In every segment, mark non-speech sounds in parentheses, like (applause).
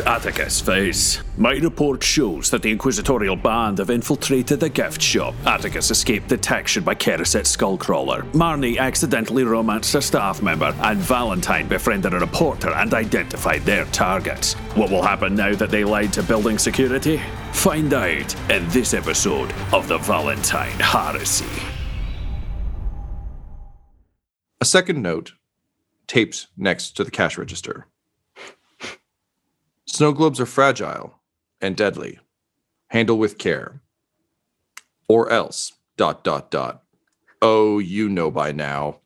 Attikus Face. My report shows that the Inquisitorial Band have infiltrated the gift shop. Attikus escaped detection by Keriset Skullcrawler. Marni accidentally romanced a staff member, and Valentyne befriended a reporter and identified their targets. What will happen now that they lied to building security? Find out in this episode of the Valentyne Heresy. A second note taped next to the cash register. Snow globes are fragile and deadly. Handle with care. Or else, dot, dot, dot. Oh, you know by now.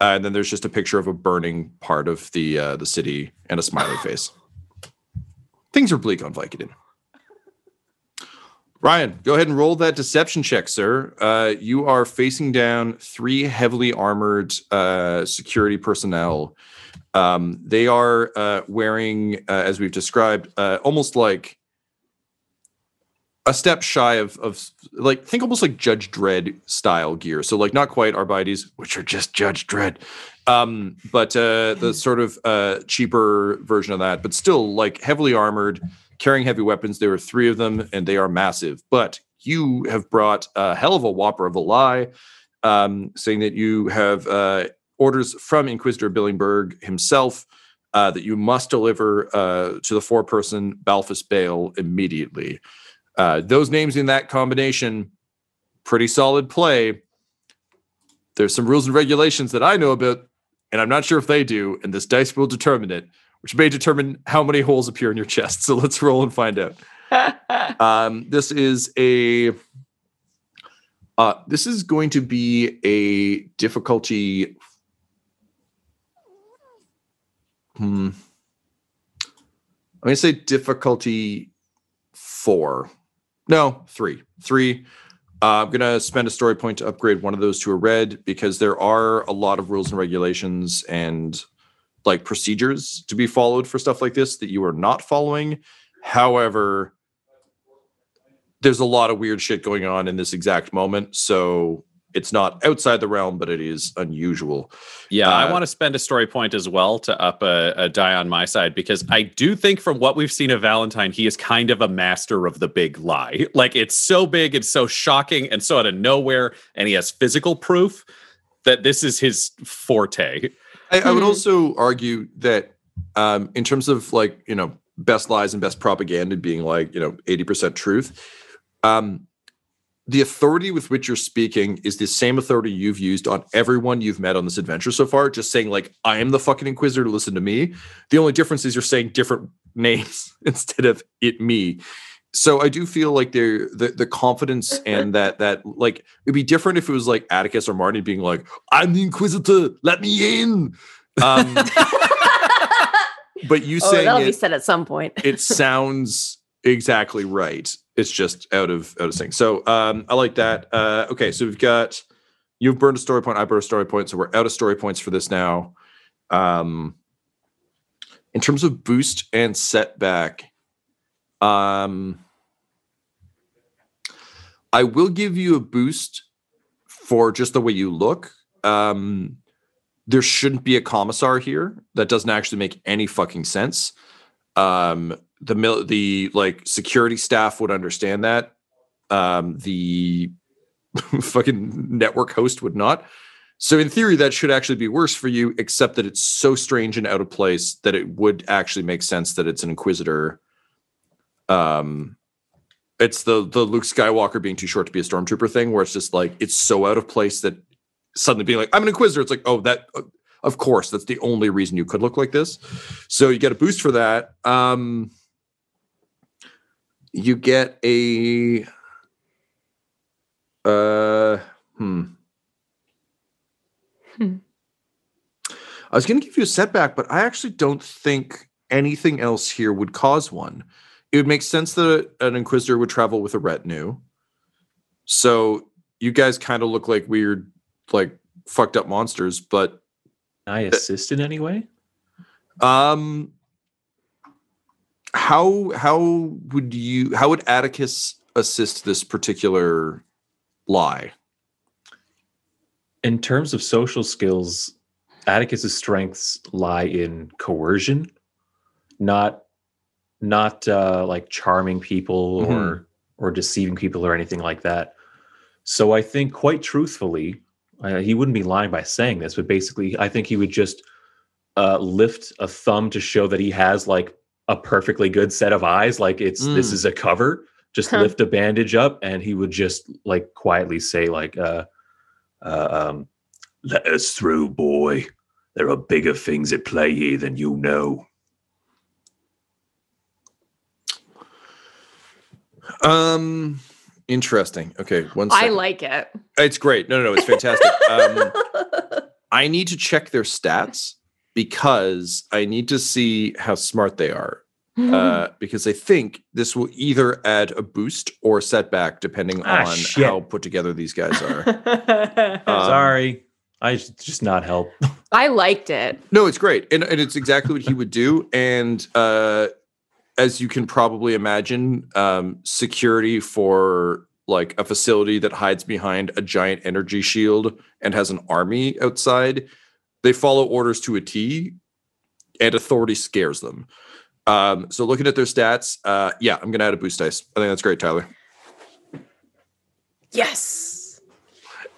Uh, and then there's just a picture of a burning part of the uh, the city and a smiley (laughs) face. Things are bleak on Vicodin. Ryan, go ahead and roll that deception check, sir. Uh, you are facing down three heavily armored uh, security personnel. Um, they are uh, wearing, uh, as we've described, uh, almost like a step shy of, of like think almost like Judge Dredd style gear. So like not quite Arbites, which are just Judge Dredd, um, but uh, the sort of uh, cheaper version of that, but still like heavily armored, carrying heavy weapons. There are three of them, and they are massive. But you have brought a hell of a whopper of a lie, um, saying that you have uh, orders from Inquisitor Billingburg himself. Uh, that you must deliver uh, to the four-person Balfus Bale immediately. Uh, those names in that combination, pretty solid play. There's some rules and regulations that I know about, and I'm not sure if they do, and this dice will determine it, which may determine how many holes appear in your chest. (laughs) So let's roll and find out. (laughs) um, this is a. Uh, this is going to be a difficulty. Hmm. I'm going to say difficulty four. No, three. Three. Uh, I'm going to spend a story point to upgrade one of those to a red because there are a lot of rules and regulations and like procedures to be followed for stuff like this that you are not following. However, there's a lot of weird shit going on in this exact moment. So it's not outside the realm, but it is unusual. Yeah, Uh, I want to spend a story point as well to up a, a die on my side because I do think from what we've seen of Valentyne, he is kind of a master of the big lie. (laughs) Like it's so big, it's so shocking, and so out of nowhere, and he has physical proof that this is his forte. I, I would also argue that um, in terms of like you know best lies and best propaganda being like you know eighty percent truth, um, the authority with which you're speaking is the same authority you've used on everyone you've met on this adventure so far. Just saying like I am the fucking inquisitor. Listen to me. The only difference is you're saying different (laughs) names instead of it me. So I do feel like the, the confidence (laughs) and that that like it'd be different if it was like Attikus or Marty being like, I'm the Inquisitor, let me in. Um, (laughs) but you Oh, saying that'll be said at some point. it sounds exactly right. It's just out of out of sync. So um, I like that. Uh, okay, so we've got you've burned a story point. I burned a story point. So we're out of story points for this now. Um, in terms of boost and setback, um, I will give you a boost for just the way you look. Um, there shouldn't be a commissar here. That doesn't actually make any fucking sense. Um, the mil- the like security staff would understand that. Um, the (laughs) fucking network host would not. So in theory, that should actually be worse for you, except that it's so strange and out of place that it would actually make sense that it's an inquisitor. Um, it's the the Luke Skywalker being too short to be a stormtrooper thing, where it's just like it's so out of place that suddenly being like I'm an inquisitor, it's like oh that of course that's the only reason you could look like this. So you get a boost for that. Um, you get a uh hmm. Hmm. I was going to give you a setback, but I actually don't think anything else here would cause one. It would make sense that an inquisitor would travel with a retinue. So you guys kind of look like weird, like fucked up monsters, but I assist in any way? um how how would you how would Attikus assist this particular lie? In terms of social skills, Attikus's strengths lie in coercion, not not uh, like charming people or or deceiving people or anything like that. So I think, quite truthfully, uh, he wouldn't be lying by saying this, but basically, I think he would just uh, lift a thumb to show that he has like a perfectly good set of eyes, like it's this Mm. is a cover. Just Huh. lift a bandage up, and he would just like quietly say, like, uh, uh, um, "Let us through, boy. There are bigger things at play here than you know." Um interesting. Okay, one I like it. it's great. No, no, no, it's fantastic. um (laughs) I need to check their stats because I need to see how smart they are. Uh, because I think this will either add a boost or setback depending Ah, on shit. how put together these guys are. (laughs) Um, Sorry, I just not help. (laughs) I liked it. No, it's great. And, and it's exactly what he would do. And uh, as you can probably imagine, um, security for like a facility that hides behind a giant energy shield and has an army outside, they follow orders to a T and authority scares them. Um, so looking at their stats, uh, yeah, I'm going to add a boost dice. I think that's great, Tyler. Yes.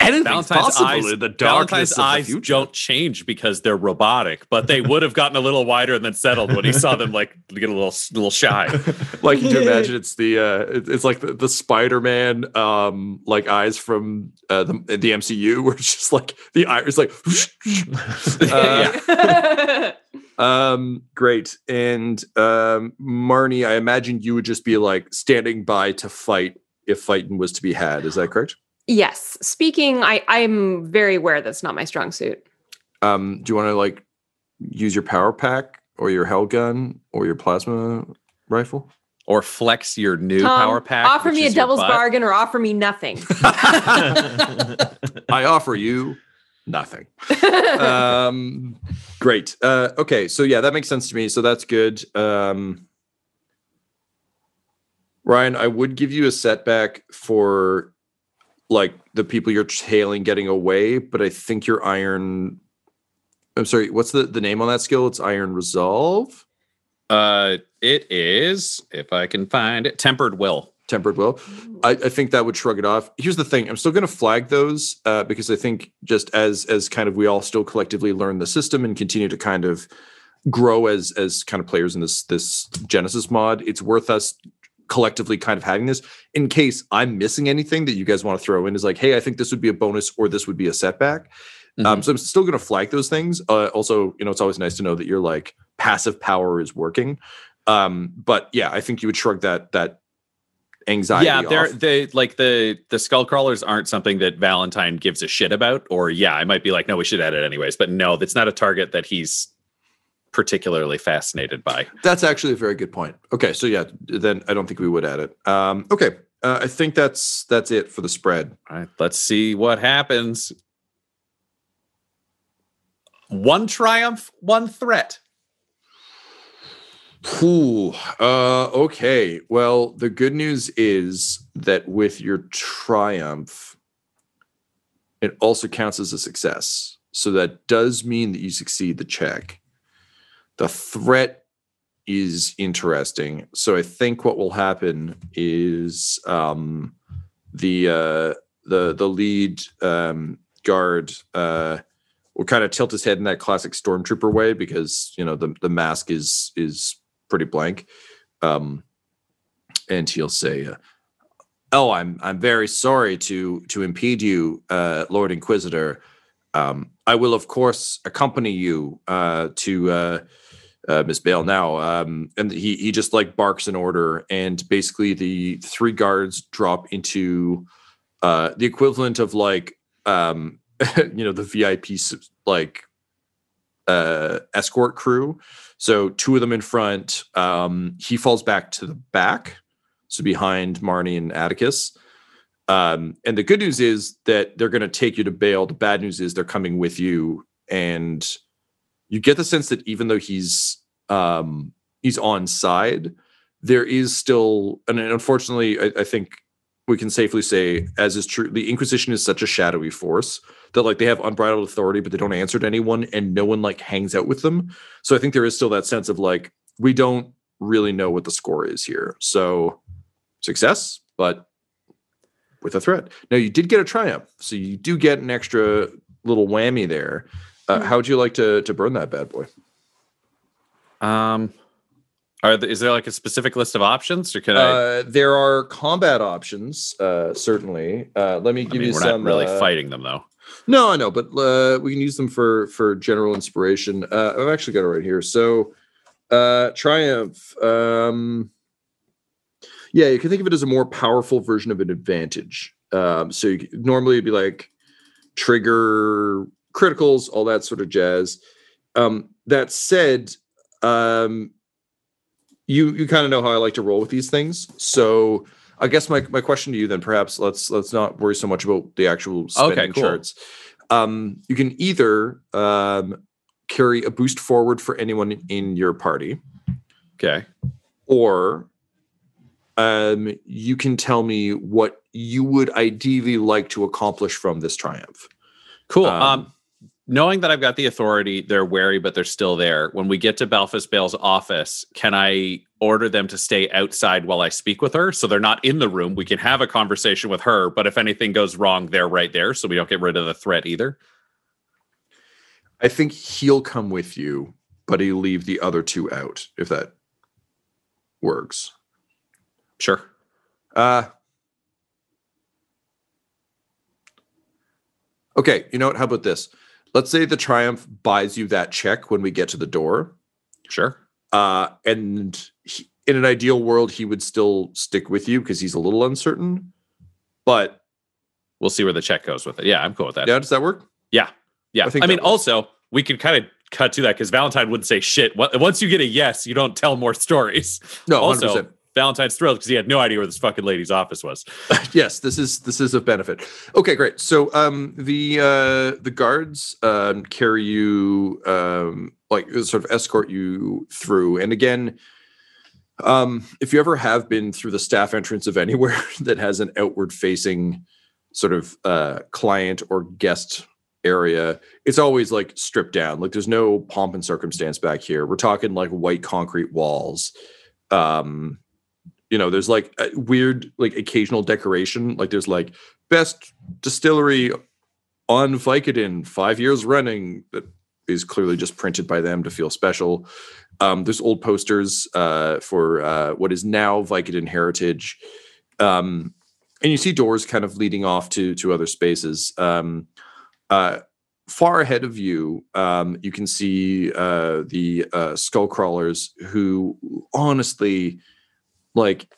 Anything's Valentyne's eyes, Valentyne's eyes future. don't change because they're robotic, but they would have gotten a little wider and then settled when he saw them like get a little little shy. (laughs) like you can imagine it's the uh it's like the, the spider-man um like eyes from uh the, the mcu (laughs) where it's just like the eye is like (laughs) uh, um great. And um marni i imagine you would just be like standing by to fight if fighting was to be had. Is that correct yes. Speaking, I, I'm very aware that's not my strong suit. um do you want to like use your power pack or your hell gun or your plasma rifle or flex your new Tom, power pack. Offer me a is devil's butt. bargain or offer me nothing. (laughs) I offer you nothing. (laughs) um, great. Uh, okay, so yeah, that makes sense to me. So that's good. Um, Ryan, I would give you a setback for like the people you're tailing getting away, but I think your iron. I'm sorry. What's the the name on that skill? It's Iron Resolve, Uh, it is if I can find it, tempered will. Tempered Will. I, I think that would shrug it off. Here's the thing: I'm still going to flag those uh, because I think just as as kind of we all still collectively learn the system and continue to kind of grow as as kind of players in this this Genesys mod, it's worth us collectively kind of having this in case I'm missing anything that you guys want to throw in. Is like, hey, I think this would be a bonus or this would be a setback. Um, so I'm still going to flag those things. Uh, also, you know, it's always nice to know that your like passive power is working. Um, but yeah, I think you would shrug that that anxiety. yeah, they're off. they like the the skull crawlers aren't something that Valentyne gives a shit about. Or yeah, I might be like, no, we should add it anyways. But no, that's not a target that he's particularly fascinated by. That's actually a very good point. Okay, so yeah, then I don't think we would add it. Um, okay, uh, I think that's that's it for the spread. All right, let's see what happens. One triumph, one threat. Ooh, uh, okay. Well, the good news is that with your triumph, it also counts as a success. So that does mean that you succeed the check. The threat is interesting. So I think what will happen is um, the uh, the the lead um, guard uh, will kind of tilt his head in that classic stormtrooper way because you know the the mask is is pretty blank, um, and he'll say, uh, "Oh, I'm I'm very sorry to to impede you, uh, Lord Inquisitor. Um, I will of course accompany you uh, to uh, uh, Miss Bale now." Um, and he he just like barks an order, and basically the three guards drop into uh, the equivalent of like um, (laughs) you know the VIP like uh, escort crew. So two of them in front. Um, he falls back to the back, so behind Marni and Attikus. Um, and the good news is that they're going to take you to Bale. The bad news is they're coming with you, and you get the sense that even though he's um, he's on side, there is still, and unfortunately, I, I think we can safely say, as is true, the Inquisition is such a shadowy force that like they have unbridled authority, but they don't answer to anyone, and no one like hangs out with them. So I think there is still that sense of like we don't really know what the score is here. So success, but with a threat. Now you did get a triumph, so you do get an extra little whammy there. Uh, how would you like to to burn that bad boy? Um, are th- is there like a specific list of options, or can I? Uh, there are combat options, uh, certainly. Uh, let me I give mean, you we're some. not really uh, fighting them though. No, I know, but uh, we can use them for for general inspiration. Uh, I've actually got it right here. So, uh, triumph. Um, yeah, you can think of it as a more powerful version of an advantage. Um, so you, normally it'd be like trigger criticals, all that sort of jazz. Um, that said, um, you you kind of know how I like to roll with these things. So I guess my, my question to you then perhaps let's let's not worry so much about the actual spending cool. charts. Um, you can either um, carry a boost forward for anyone in your party, Okay. or um, you can tell me what you would ideally like to accomplish from this triumph. Cool. Um, Um, knowing that I've got the authority, they're wary, but they're still there. When we get to Balfus Bale's office, can I order them to stay outside while I speak with her? So they're not in the room. We can have a conversation with her, but if anything goes wrong, they're right there. So we don't get rid of the threat either. I think he'll come with you, but he'll leave the other two out if that works. Sure. Uh Okay, you know what? How about this? Let's say the Triumph buys you that check when we get to the door. Sure. Uh and he, in an ideal world he would still stick with you because he's a little uncertain. But We'll see where the check goes with it. Yeah, I'm cool with that. yeah, does that work? Yeah. Yeah. I I, mean, works. also, we could kind of cut to that because Valentyne wouldn't say shit. Once you get a yes, you don't tell more stories. No, also, 100%. Valentyne's thrilled because he had no idea where this fucking lady's office was. (laughs) yes, this is this is of benefit. Okay, great. So um the uh the guards um carry you um like sort of escort you through. And again, um if you ever have been through the staff entrance of anywhere (laughs) that has an outward facing sort of uh client or guest area, it's always like stripped down. Like there's no pomp and circumstance back here. We're talking like white concrete walls. Um you know there's like weird like occasional decoration like there's like best distillery on Vicodin five years running that is clearly just printed by them to feel special. Um, there's old posters uh, for uh, what is now Vicodin heritage. Um, and you see doors kind of leading off to to other spaces. Um, uh, far ahead of you, um, you can see uh, the uh, skull crawlers who honestly, like,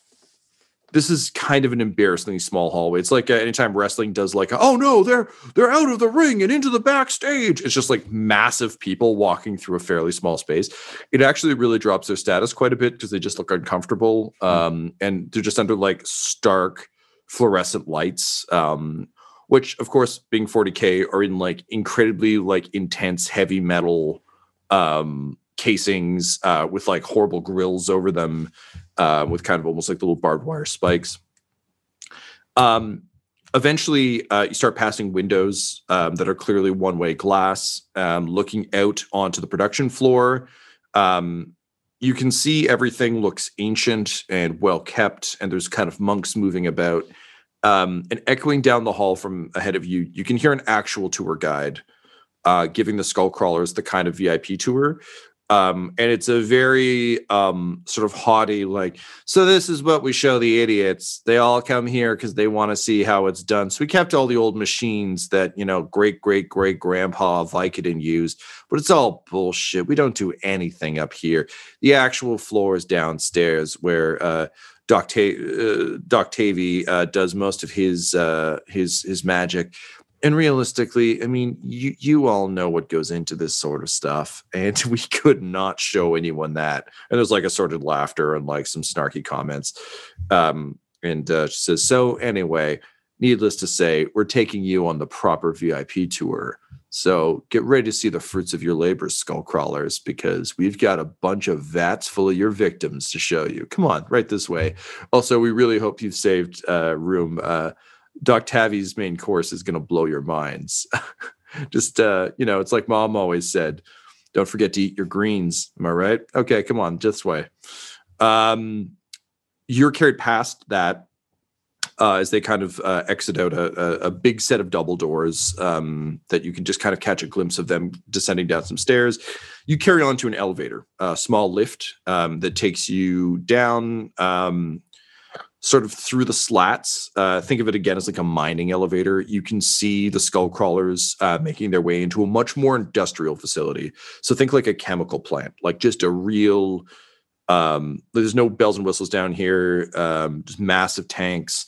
this is kind of an embarrassingly small hallway. It's like uh, anytime wrestling does like, oh no, they're they're out of the ring and into the backstage. It's just like massive people walking through a fairly small space. It actually really drops their status quite a bit because they just look uncomfortable, um, and they're just under like stark fluorescent lights. Um, which of course being 40k are in like incredibly like intense heavy metal um casings uh with like horrible grills over them uh with kind of almost like little barbed wire spikes. Um eventually uh, you start passing windows um, that are clearly one way glass um, looking out onto the production floor. Um, you can see everything looks ancient and well kept and there's kind of monks moving about. Um, and echoing down the hall from ahead of you, you can hear an actual tour guide uh, giving the skull crawlers the kind of VIP tour. Um, and it's a very um, sort of haughty, like, so this is what we show the idiots. They all come here because they want to see how it's done. So we kept all the old machines that, you know, great, great, great grandpa Vicodin used, but it's all bullshit. We don't do anything up here. The actual floor is downstairs where uh, Doc, uh, Doc uh, does most of his uh, his his magic. And realistically, I mean, you you all know what goes into this sort of stuff, and (laughs) we could not show anyone that. And there's like a sort of laughter and like some snarky comments. Um, and uh, she says, "So anyway, needless to say, we're taking you on the proper VIP tour. So get ready to see the fruits of your labor, skull crawlers, because we've got a bunch of vats full of your victims to show you. Come on, right this way. Also, we really hope you've saved uh, room. Uh, Doc Tavi's main course is going to blow your minds. (laughs) Just, uh, you know, it's like mom always said don't forget to eat your greens. Am I right? Okay, come on, this way. Um, you're carried past that uh, as they kind of uh, exit out a, a, big set of double doors um, that you can just kind of catch a glimpse of them descending down some stairs. You carry on to an elevator, a small lift um, that takes you down um, sort of through the slats. Uh, think of it again as like a mining elevator. You can see the skull crawlers uh, making their way into a much more industrial facility. So think like a chemical plant, like just a real. Um, there's no bells and whistles down here. Um, just massive tanks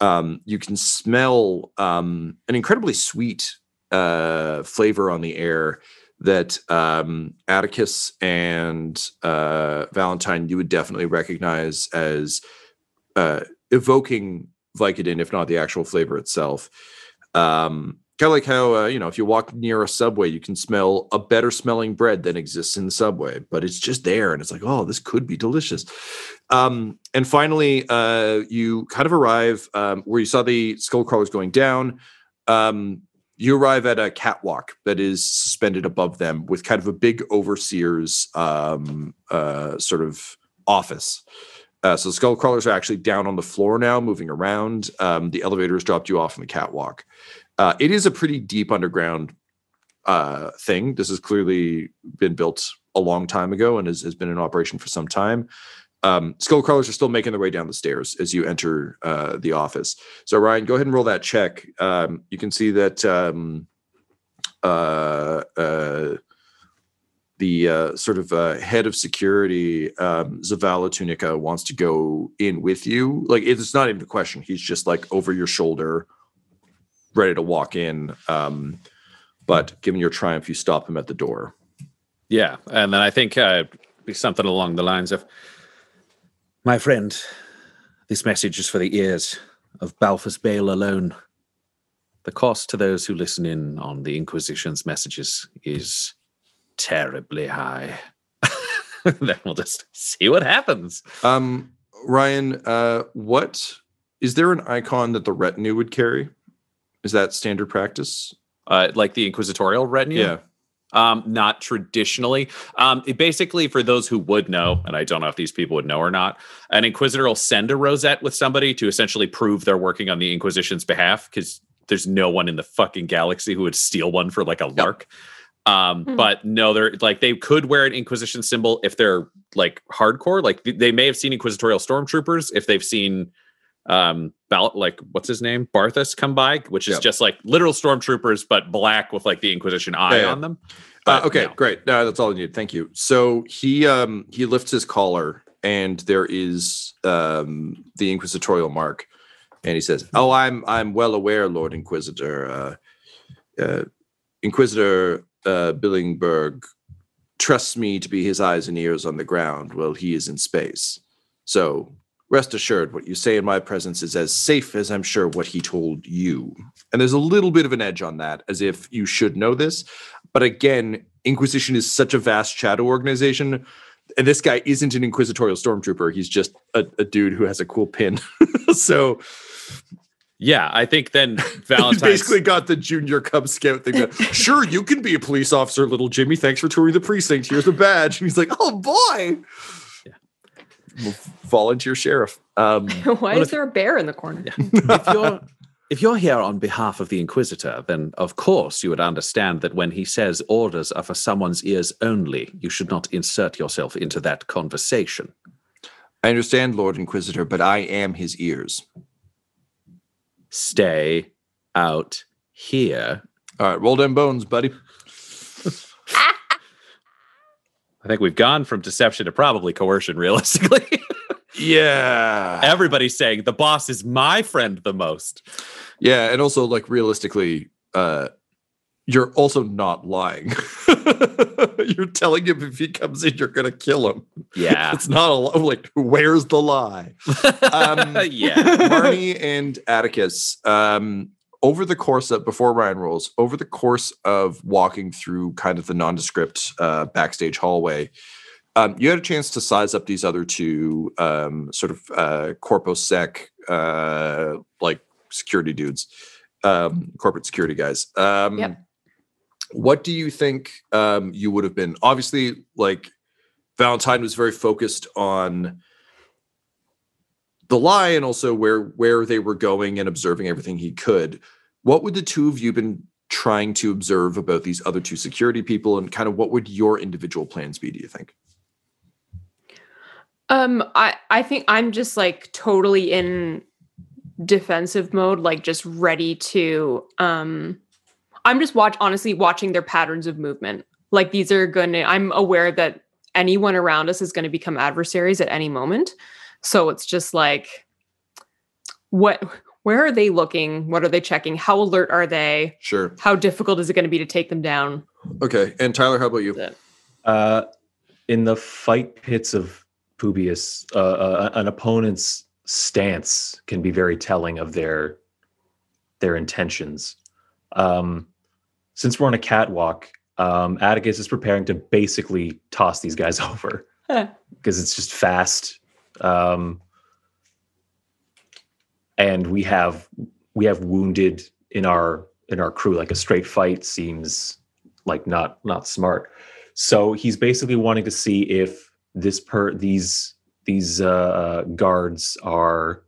um, you can smell um, an incredibly sweet uh, flavor on the air that um, Attikus and uh, Valentyne you would definitely recognize as uh, evoking Vicodin, if not the actual flavor itself. Um, kind of like how uh, you know if you walk near a subway you can smell a better smelling bread than exists in the subway but it's just there and it's like oh this could be delicious. Um, and finally uh, you kind of arrive um, where you saw the skull crawlers going down. Um, you arrive at a catwalk that is suspended above them with kind of a big overseer's um, uh, sort of office uh, so the skull crawlers are actually down on the floor now moving around um, the elevator has dropped you off on the catwalk uh, it is a pretty deep underground uh, thing. This has clearly been built a long time ago and has, has been in operation for some time. Um, skull crawlers are still making their way down the stairs as you enter uh, the office. So Ryan, go ahead and roll that check. Um, you can see that um, uh, uh, the uh, sort of uh, head of security, um, Zavala Tunica, wants to go in with you. Like it's not even a question. He's just like over your shoulder, ready to walk in. Um, but given your triumph, you stop him at the door. Yeah, and then I think uh, be something along the lines of, "My friend, this message is for the ears of Balfus Bale alone. The cost to those who listen in on the Inquisition's messages is terribly high." (laughs) then we'll just see what happens. Um, Ryan, uh, what is there an icon that the retinue would carry? Is that standard practice? Uh, like the inquisitorial retinue? Yeah. Um, not traditionally. Um, basically, for those who would know, and I don't know if these people would know or not, an inquisitor will send a rosette with somebody to essentially prove they're working on the Inquisition's behalf because there's no one in the fucking galaxy who would steal one for like a lark. Um, mm-hmm. but no, they're like they could wear an Inquisition symbol if they're like hardcore. Like they may have seen Inquisitorial stormtroopers if they've seen um Bal- like what's his name barthus come by which is Yep. just like literal stormtroopers but black with like the inquisition eye Yeah, yeah. on them Uh, okay, you know. great. No, that's all I need. Thank you. So he um he lifts his collar and there is um the inquisitorial mark and he says, "Oh, I'm I'm well aware, Lord Inquisitor. Uh, uh Inquisitor uh Billingburg trusts me to be his eyes and ears on the ground while he is in space. So rest assured what you say in my presence is as safe as I'm sure what he told you. And there's a little bit of an edge on that, as if you should know this. But again, Inquisition is such a vast shadow organization. And this guy isn't an inquisitorial stormtrooper. He's just a, a dude who has a cool pin. (laughs) so yeah i think then (laughs) Valentyne basically got the junior Cub Scout thing. That, (laughs) sure, you can be a police officer, little Jimmy. Thanks for touring the precinct. Here's a badge. And he's like, oh boy. Yeah. Volunteer sheriff. Um, (laughs) Why is there a bear in the corner? if you're if you're here on behalf of the inquisitor then of course you would understand that when he says orders are for someone's ears only you should not insert yourself into that conversation I understand, Lord Inquisitor, but I am his ears. Stay out here All right, roll them bones, buddy. (laughs) i think we've gone from deception to probably coercion realistically (laughs) Yeah. everybody's saying the boss is my friend the most Yeah, and also like realistically, uh you're also not lying. (laughs) (laughs) you're telling him if he comes in, you're gonna kill him. yeah It's not a li- like where's the lie? Um, (laughs) yeah Marni and Attikus, um, over the course of before Ryan rolls, over the course of walking through kind of the nondescript uh, backstage hallway, um, you had a chance to size up these other two um, sort of uh, corpo sec uh, like security dudes, um, corporate security guys. Um, Yep. What do you think um, you would have been? Obviously, like Valentyne was very focused on the lie and also where where they were going and observing everything he could. What would the two of you been trying to observe about these other two security people and kind of what would your individual plans be, do you think? Um, I I think I'm just like totally in defensive mode, like just ready to um I'm just watch honestly watching their patterns of movement. Like these are gonna I'm aware that anyone around us is going to become adversaries at any moment. So it's just like what where are they looking? What are they checking? How alert are they? Sure. How difficult is it going to be to take them down? Okay. And Tyler, how about you? That- Uh, in the fight pits of Publius, uh, uh, an opponent's stance can be very telling of their their intentions. Um, since we're on a catwalk, um, Atticus is preparing to basically toss these guys (laughs) over because it's just fast. Um, and we have we have wounded in our in our crew. Like a straight fight seems like not not smart. So he's basically wanting to see if this per these these uh, guards are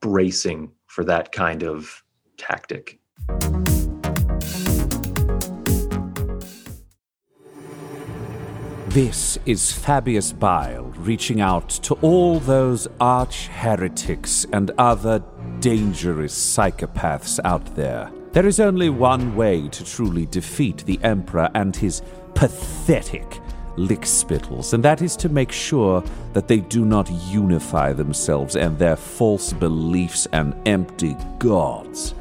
bracing for that kind of tactic. This is Fabius Bile reaching out to all those arch heretics and other dangerous psychopaths out there. There is only one way to truly defeat the Emperor and his pathetic lickspittles, and that is to make sure that they do not unify themselves and their false beliefs and empty gods.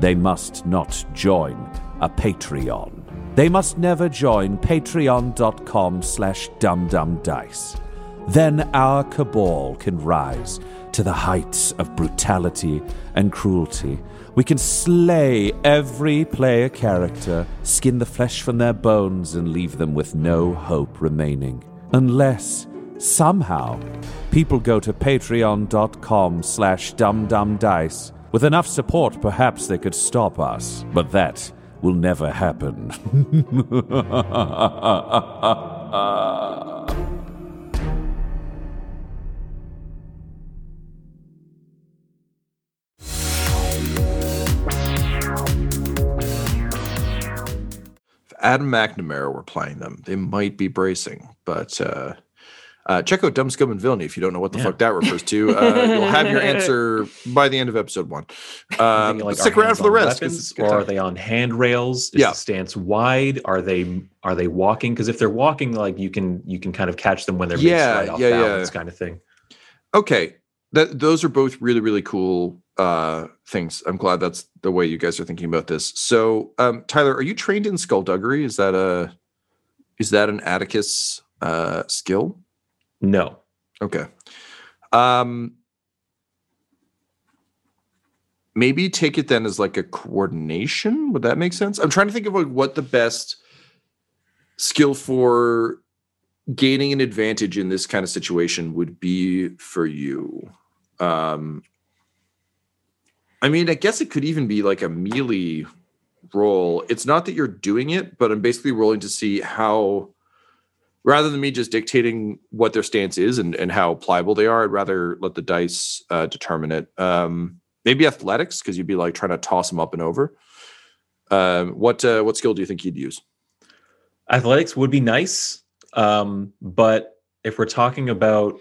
They must not join a Patreon. They must never join patreon.com slash dumbdumbdice. Then our cabal can rise to the heights of brutality and cruelty. We can slay every player character, skin the flesh from their bones, and leave them with no hope remaining. Unless, somehow, people go to patreon.com slash dumbdumbdice. With enough support, perhaps they could stop us. But that will never happen. If Adam McNamara were playing them, they might be bracing, but uh, Uh, check out Dumb Scum and Villainy if you don't know what the Yeah. fuck that refers to. Uh, (laughs) you'll have your answer by the end of episode one. (laughs) Um, are stick around for the rest. weapons, it's a good or are they on handrails? Is Yeah. the stance wide? Are they are they walking? Because if they're walking, like you can you can kind of catch them when they're Yeah, yeah, yeah. balance, kind of thing. Okay. That those are both really, really cool uh things. I'm glad that's the way you guys are thinking about this. So um Tyler, are you trained in skullduggery? Is that a is that an Attikus uh skill? No, Okay. Um maybe take it then as like a coordination. Would that make sense? I'm trying to think of like what the best skill for gaining an advantage in this kind of situation would be for you. Um I mean, I guess it could even be like a melee roll. It's not that you're doing it, but I'm basically rolling to see how rather than me just dictating what their stance is and, and how pliable they are, I'd rather let the dice uh, determine it. Um, maybe athletics, because you'd be like trying to toss them up and over. Um, what uh, what skill do you think you'd use? athletics would be nice, um, but if we're talking about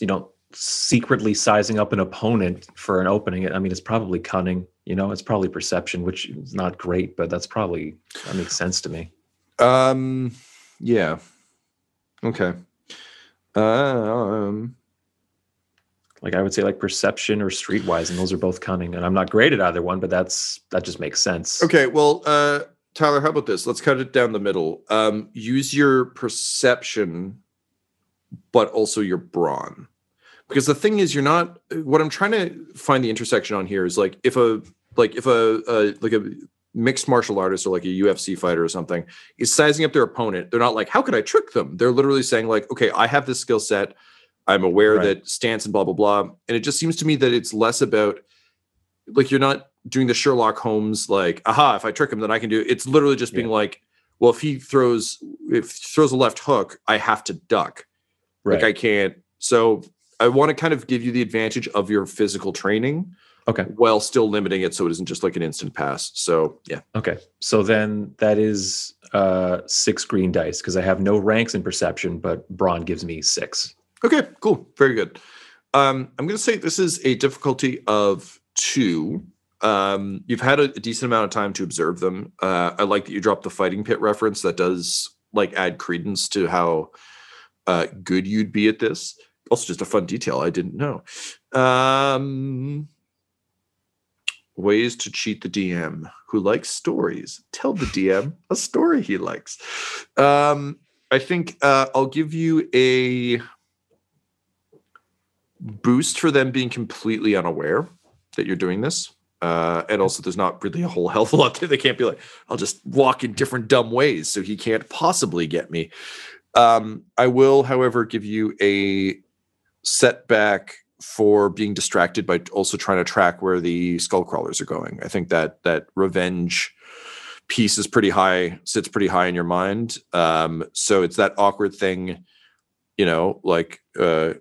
you know secretly sizing up an opponent for an opening, I mean, it's probably cunning. You know, it's probably perception, which is not great, but that's probably that makes sense to me. Um, yeah. Okay. Um, Like I would say, like perception or streetwise, and those are both cunning. And I'm not great at either one, but that's that just makes sense. okay. Well, uh, Tyler, how about this? Let's cut it down the middle. Um, use your perception, but also your brawn. Because the thing is, you're not. What I'm trying to find the intersection on here is like if a like if a, a like a mixed martial artist or like a UFC fighter or something is sizing up their opponent, they're not like, how could I trick them? They're literally saying like, okay, I have this skill set. I'm aware Right. that stance and blah blah blah. And it just seems to me that it's less about like you're not doing the Sherlock Holmes like, aha, if I trick him, then I can do. It's literally just being Yeah. like, well, if he throws if he throws a left hook, I have to duck. Right. Like I can't. So I want to kind of give you the advantage of your physical training okay. while still limiting it so it isn't just like an instant pass. So yeah. Okay. So then that is uh six green dice because I have no ranks in perception, but Brawn gives me six. Okay, cool. Very good. Um, I'm gonna say this is a difficulty of two. Um, you've had a, a decent amount of time to observe them. Uh, I like that you dropped the fighting pit reference. That does like add credence to how uh, good you'd be at this. Also, just a fun detail I didn't know. Um, ways to cheat the DM who likes stories. Tell the DM a story he likes. Um, I think uh, I'll give you a boost for them being completely unaware that you're doing this. Uh, and also, there's not really a whole (laughs) hell of a lot there. They can't be like, I'll just walk in different dumb ways, so he can't possibly get me. Um, I will, however, give you a setback for being distracted by also trying to track where the skull crawlers are going. I think that that revenge piece is pretty high, sits pretty high in your mind. Um, so it's that awkward thing, you know, like uh,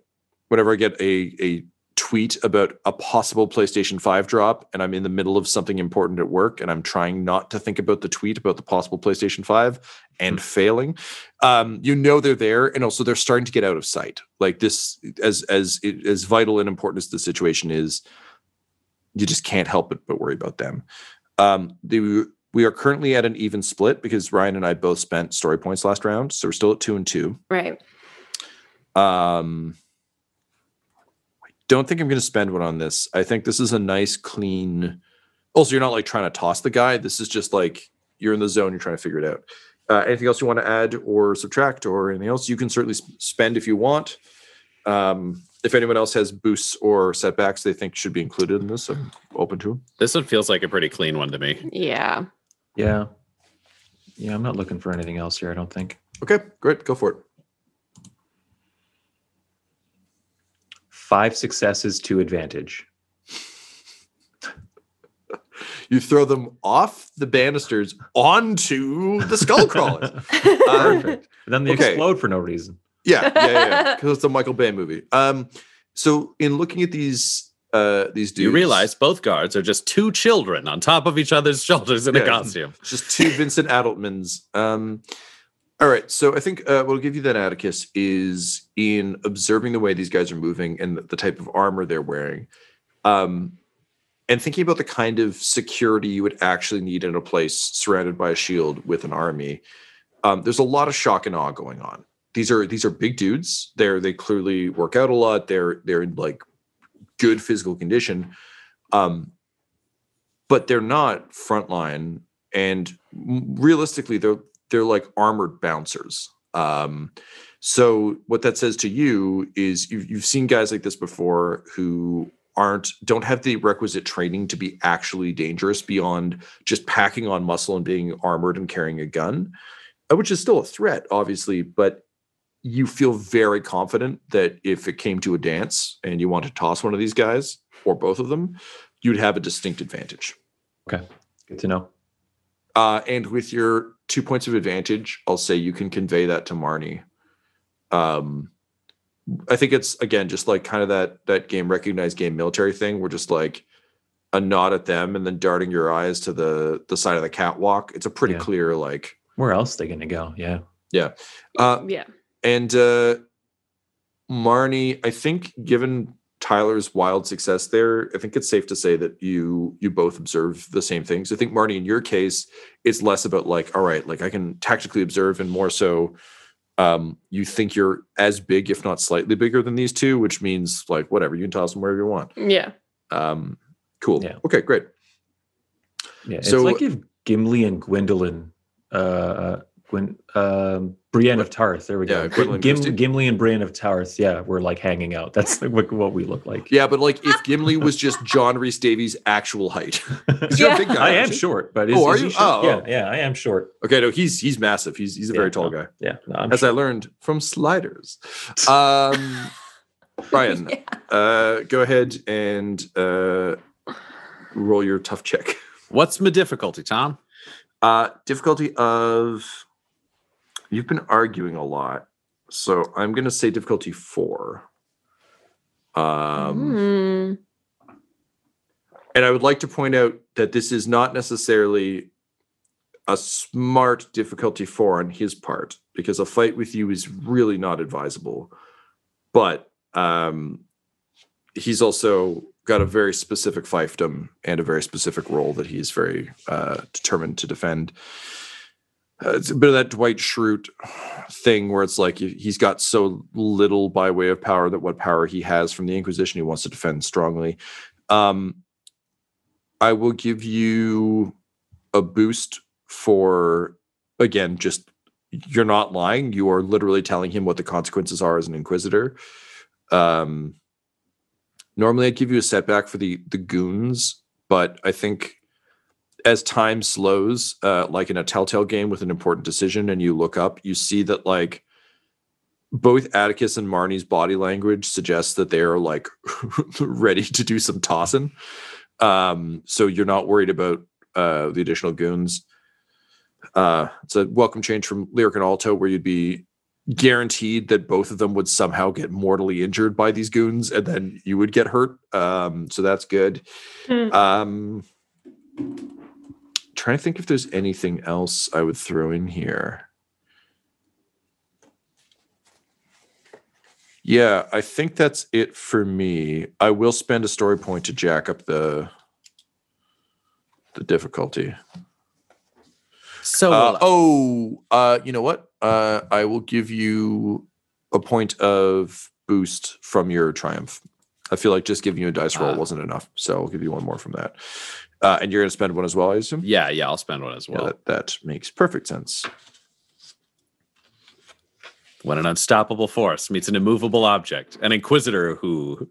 whenever I get a a tweet about a possible PlayStation 5 drop and I'm in the middle of something important at work and I'm trying not to think about the tweet about the possible PlayStation 5 and failing. Um you know they're there and also they're starting to get out of sight. Like this as as as vital and important as the situation is you just can't help it but worry about them. Um the we are currently at an even split because Ryan and I both spent story points last round so we're still at 2 and 2 Right. um, don't think I'm going to spend one on this. I think this is a nice, clean. Also, you're not like trying to toss the guy. This is just like you're in the zone. You're trying to figure it out. Uh, anything else you want to add or subtract or anything else? You can certainly s- spend if you want. Um, if anyone else has boosts or setbacks they think should be included in this, I'm open to them. This one feels like a pretty clean one to me. Yeah. Yeah. Yeah, I'm not looking for anything else here, I don't think. Okay, great. Go for it. Five successes to advantage. You throw them off the banisters onto the skull (laughs) crawlers. Um, Perfect. And then they okay. explode for no reason. Yeah, yeah, yeah. Because (laughs) it's a Michael Bay movie. Um, so in looking at these, uh, these dudes, You realize both guards are just two children on top of each other's shoulders in Yeah. a costume. just two Vincent Adelmans. Um, All right. So I think uh, what'll give you that Attikus is in observing the way these guys are moving and the, type of armor they're wearing, um, and thinking about the kind of security you would actually need in a place surrounded by a shield with an army. Um, there's a lot of shock and awe going on. These are these are big dudes. They're they clearly work out a lot. They're they're in like good physical condition, um, but they're not frontline. And realistically, they're they're like armored bouncers. Um, so what that says to you is you've, you've seen guys like this before who aren't don't have the requisite training to be actually dangerous beyond just packing on muscle and being armored and carrying a gun, uh, which is still a threat, obviously, but you feel very confident that if it came to a dance and you want to toss one of these guys or both of them, you'd have a distinct advantage. Okay, good to know. Uh, and with your two points of advantage, I'll say you can convey that to Marni. Um, I think it's again just like kind of that that game recognized game military thing. We're just like a nod at them and then darting your eyes to the the side of the catwalk. It's a pretty Yeah. clear like Where else are they going to go? Yeah. yeah. Uh, Yeah. and uh, Marni, I think given Tyler's wild success there, I think it's safe to say that you you both observe the same things. I think Marni, in your case, it's less about like, all right, like I can tactically observe, and more so, um, you think you're as big, if not slightly bigger than these two, which means like whatever you can toss them wherever you want. Yeah. Um, cool. Yeah. Okay, great. Yeah. So- it's like if Gimli and Gwendoline, uh, uh Gwyn, um, Brienne of Tarth. There we Yeah, go. Gim, Gimli and Brienne of Tarth. Yeah, we're like hanging out. That's like what, what we look like. Yeah, but like if Gimli was just John Rhys-Davies' actual height, (laughs) 'Cause you're a (laughs) Yeah. big guy. I am aren't you? short, but is, Oh, are is you? short? Oh, yeah, oh. yeah, I am short. Okay, no, he's he's massive. He's he's a Yeah, very tall no. guy. Yeah, no, I'm as I learned from sliders. (laughs) Um, Ryan, uh, go ahead and uh, roll your tough check. What's my difficulty, Tom? Uh, difficulty of you've been arguing a lot, so I'm going to say difficulty four. Um, Hmm. And I would like to point out that this is not necessarily a smart difficulty four on his part, because a fight with you is really not advisable. But um, he's also got a very specific fiefdom and a very specific role that he's very uh, determined to defend. Uh, it's a bit of that Dwight Schrute thing where it's like he- he's got so little by way of power that what power he has from the Inquisition he wants to defend strongly. Um, I will give you a boost for again, just you're not lying. You are literally telling him what the consequences are as an Inquisitor. Um, normally, I'd give you a setback for the the goons, but I think as time slows, uh, like in a Telltale game with an important decision, and you look up, you see that like both Attikus and Marni's body language suggests that they are like (laughs) ready to do some tossing. Um, so you're not worried about uh, the additional goons. Uh, it's a welcome change from Lyric and Alto, where you'd be guaranteed that both of them would somehow get mortally injured by these goons, and then you would get hurt. Um, so that's good. Hmm. Um, trying to think if there's anything else I would throw in here. Yeah, I think that's it for me. I will spend a story point to jack up the the difficulty. So Uh, oh, uh, you know what? Uh, I will give you a point of boost from your triumph. I feel like just giving you a dice roll Ah. wasn't enough, so I'll give you one more from that. Uh, and you're going to spend one as well, I assume. yeah, yeah, I'll spend one as Yeah, well. that, that makes perfect sense. when an unstoppable force meets an immovable object, an inquisitor who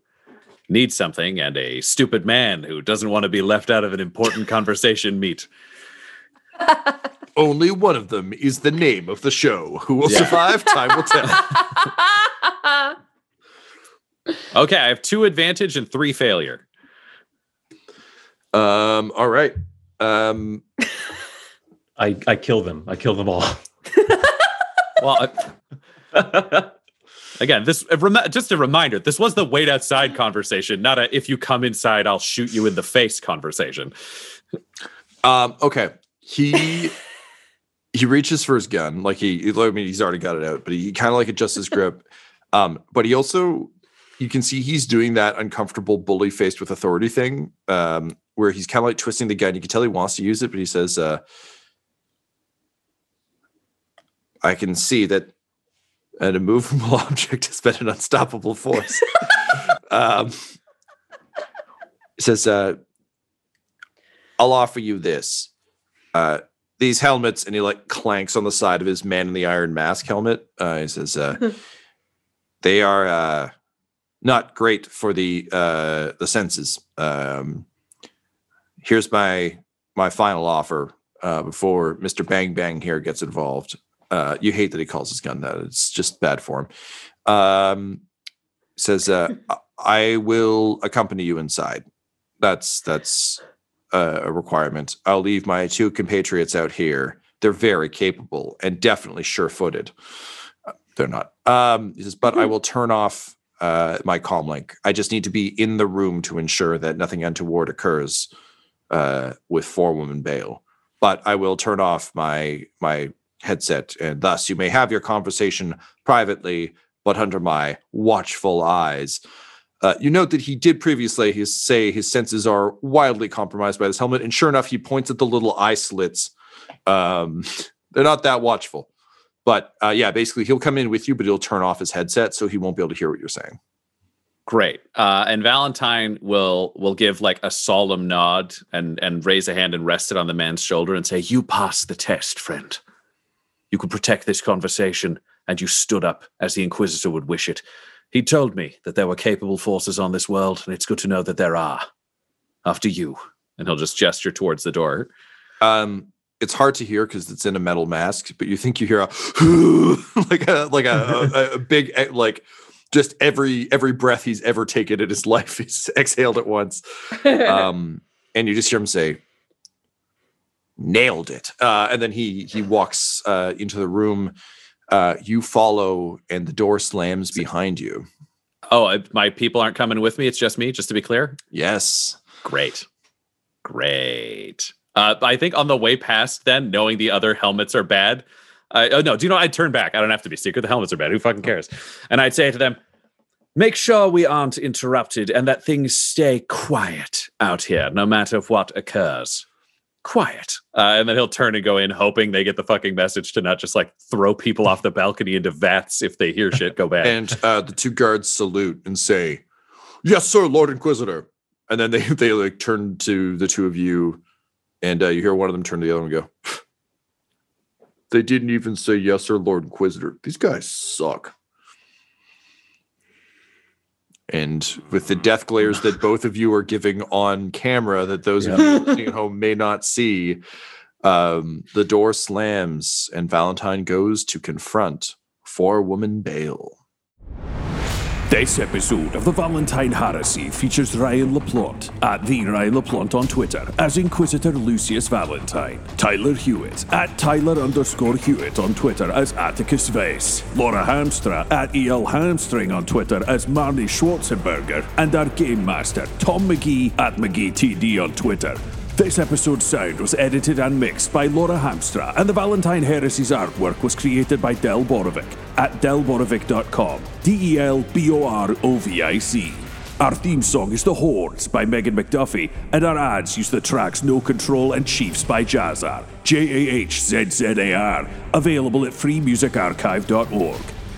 needs something, and a stupid man who doesn't want to be left out of an important (laughs) conversation meet. Only one of them is the name of the show. Who will Yeah. survive? Time will tell. (laughs) Okay, I have two advantage and three failure. Um, all right. Um, I I kill them. I kill them all. (laughs) Well, I- again, this just a reminder. This was the wait outside conversation, not a if you come inside, I'll shoot you in the face conversation. Um, okay. He he reaches for his gun, like he, I mean, he's already got it out, but he kind of like adjusts his grip. (laughs) Um, but he also, you can see he's doing that uncomfortable bully faced with authority thing, um, where he's kind of like twisting the gun. You can tell he wants to use it, but he says, uh, I can see that an immovable (laughs) object has been an unstoppable force. (laughs) um, he says, uh, I'll offer you this. Uh, these helmets, and he like clanks on the side of his man in the iron mask helmet. Uh, he says, uh, (laughs) they are uh, not great for the uh, the senses. Um, here's my my final offer uh, before Mister Bang Bang here gets involved. Uh, you hate that he calls his gun that; it's just bad for him. Um, says, uh, (laughs) "I will accompany you inside. That's that's uh, a requirement. I'll leave my two compatriots out here. They're very capable and definitely sure-footed. Uh, They're not. Um, he says, but I will turn off uh, my comm link. I just need to be in the room to ensure that nothing untoward occurs uh, with forewoman Bale. But I will turn off my my headset, and thus you may have your conversation privately, but under my watchful eyes. Uh, you note that he did previously his, say his senses are wildly compromised by this helmet, and sure enough, he points at the little eye slits. Um, (laughs) they're not that watchful, but uh, yeah, basically he'll come in with you, but he'll turn off his headset so he won't be able to hear what you're saying. Great. Uh, and Valentyne will will give like a solemn nod and and raise a hand and rest it on the man's shoulder and say, "You passed the test, friend. You could protect this conversation, and you stood up as the Inquisitor would wish it. He told me that there were capable forces on this world, and it's good to know that there are. After you." And he'll just gesture towards the door. Um, it's hard to hear because it's in a metal mask, but you think you hear a (laughs) like a like a, a, a big eh, like just every every breath he's ever taken in his (laughs) life he's exhaled at once. Um, and you just hear him say, "Nailed it!" Uh, and then he he walks uh, into the room. Uh, you follow, and the door slams behind you. Oh, my people aren't coming with me. It's just me, just to be clear. Yes, Great. Great. Uh, I think on the way past, then knowing the other helmets are bad. Uh, oh no, do you know? I'd turn back. I don't have to be secret. The helmets are bad. Who fucking cares? And I'd say to them, "Make sure we aren't interrupted and that things stay quiet out here, no matter what occurs. Quiet." Uh, and then he'll turn and go in, hoping they get the fucking message to not just like throw people off the balcony into vats if they hear shit go (laughs) bad. and uh, the two guards salute and say, "Yes, sir, Lord Inquisitor." And then they (laughs) they like turn to the two of you, and uh, you hear one of them turn to the other one and go, "They didn't even say yes, sir, Lord Inquisitor. These guys suck." And with the death glares that both of you are giving on camera, that those of you listening at home may not see, um, the door slams and Valentyne goes to confront forewoman Bale. This episode of the Valentyne Heresy features Ryan LaPlante at the Ryan LaPlante on Twitter as Inquisitor Lucius Valentyne, Tyler Hewitt at Tyler underscore Hewitt on Twitter as Attikus Vase, Laura Hamstra at EL Hamstring on Twitter as Marni Schwarzenberger, and our Game Master Tom McGee at McGeeTD on Twitter. This episode's sound was edited and mixed by Laura Hamstra, and the Valentyne Heresy's artwork was created by Del Borovic at delborovic.com. D E L B O R O V I C. Our theme song is The Hordes by Megan McDuffie, and our ads use the tracks No Control and Chiefs by Jahzzar. J A H Z Z A R. Available at freemusicarchive.org.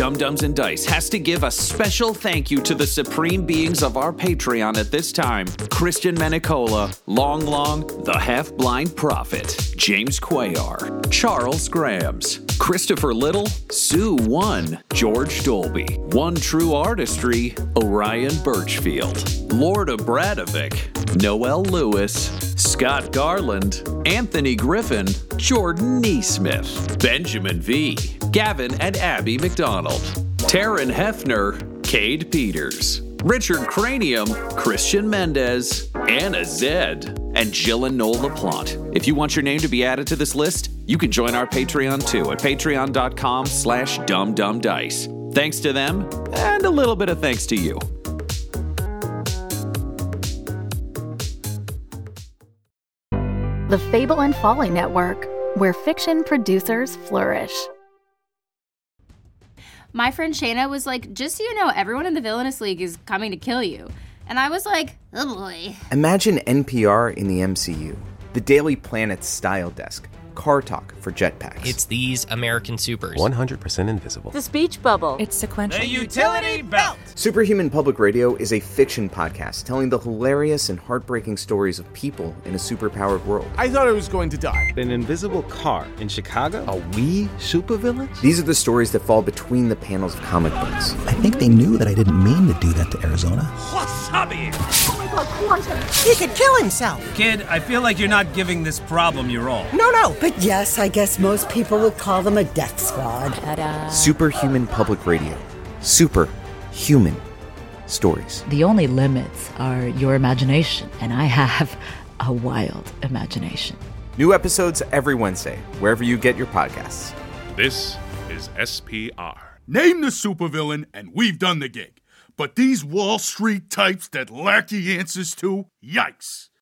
Dumb-Dumbs and Dice has to give a special thank you to the supreme beings of our Patreon at this time. Christian Menicola, Long Long, The Half Blind Prophet, James Cuellar, Charles Grams, Christopher Little, Sue One, George Dolby, One True Artistry, Orion Birchfield, Lord Abradovic, Noel Lewis, Scott Garland, Anthony Griffin, Jordan Neesmith, Benjamin V, Gavin and Abby McDonald, Taryn Hefner, Cade Peters, Richard Cranium, Christian Mendez, Anna Zed, and Jill and Noel LaPlante. If you want your name to be added to this list, you can join our Patreon too at patreon.com slash dumbdumbdice. Thanks to them, and a little bit of thanks to you. The Fable and Folly Network, where fiction producers flourish. My friend Shayna was like, just so you know, everyone in the Villainous League is coming to kill you. And I was like, oh boy. Imagine NPR in the MCU, the Daily Planet style desk, car talk for jetpacks. It's these American supers. 100% invisible. The speech bubble. It's sequential. The utility belt. Superhuman Public Radio is a fiction podcast telling the hilarious and heartbreaking stories of people in a superpowered world. I thought I was going to die. An invisible car in Chicago? Are we supervillains? These are the stories that fall between the panels of comic books. I think they knew that I didn't mean to do that to Arizona. Wasabi! Quantum! He could kill himself! Kid, I feel like you're not giving this problem your all. No, no, but yes, I guess most people would call them a death squad. Ta-da. Superhuman Public Radio. Super human stories. The only limits are your imagination, and I have a wild imagination. New episodes every Wednesday, wherever you get your podcasts. This is SPR. Name the supervillain, and we've done the gig. But these Wall Street types that lack the answers to, yikes.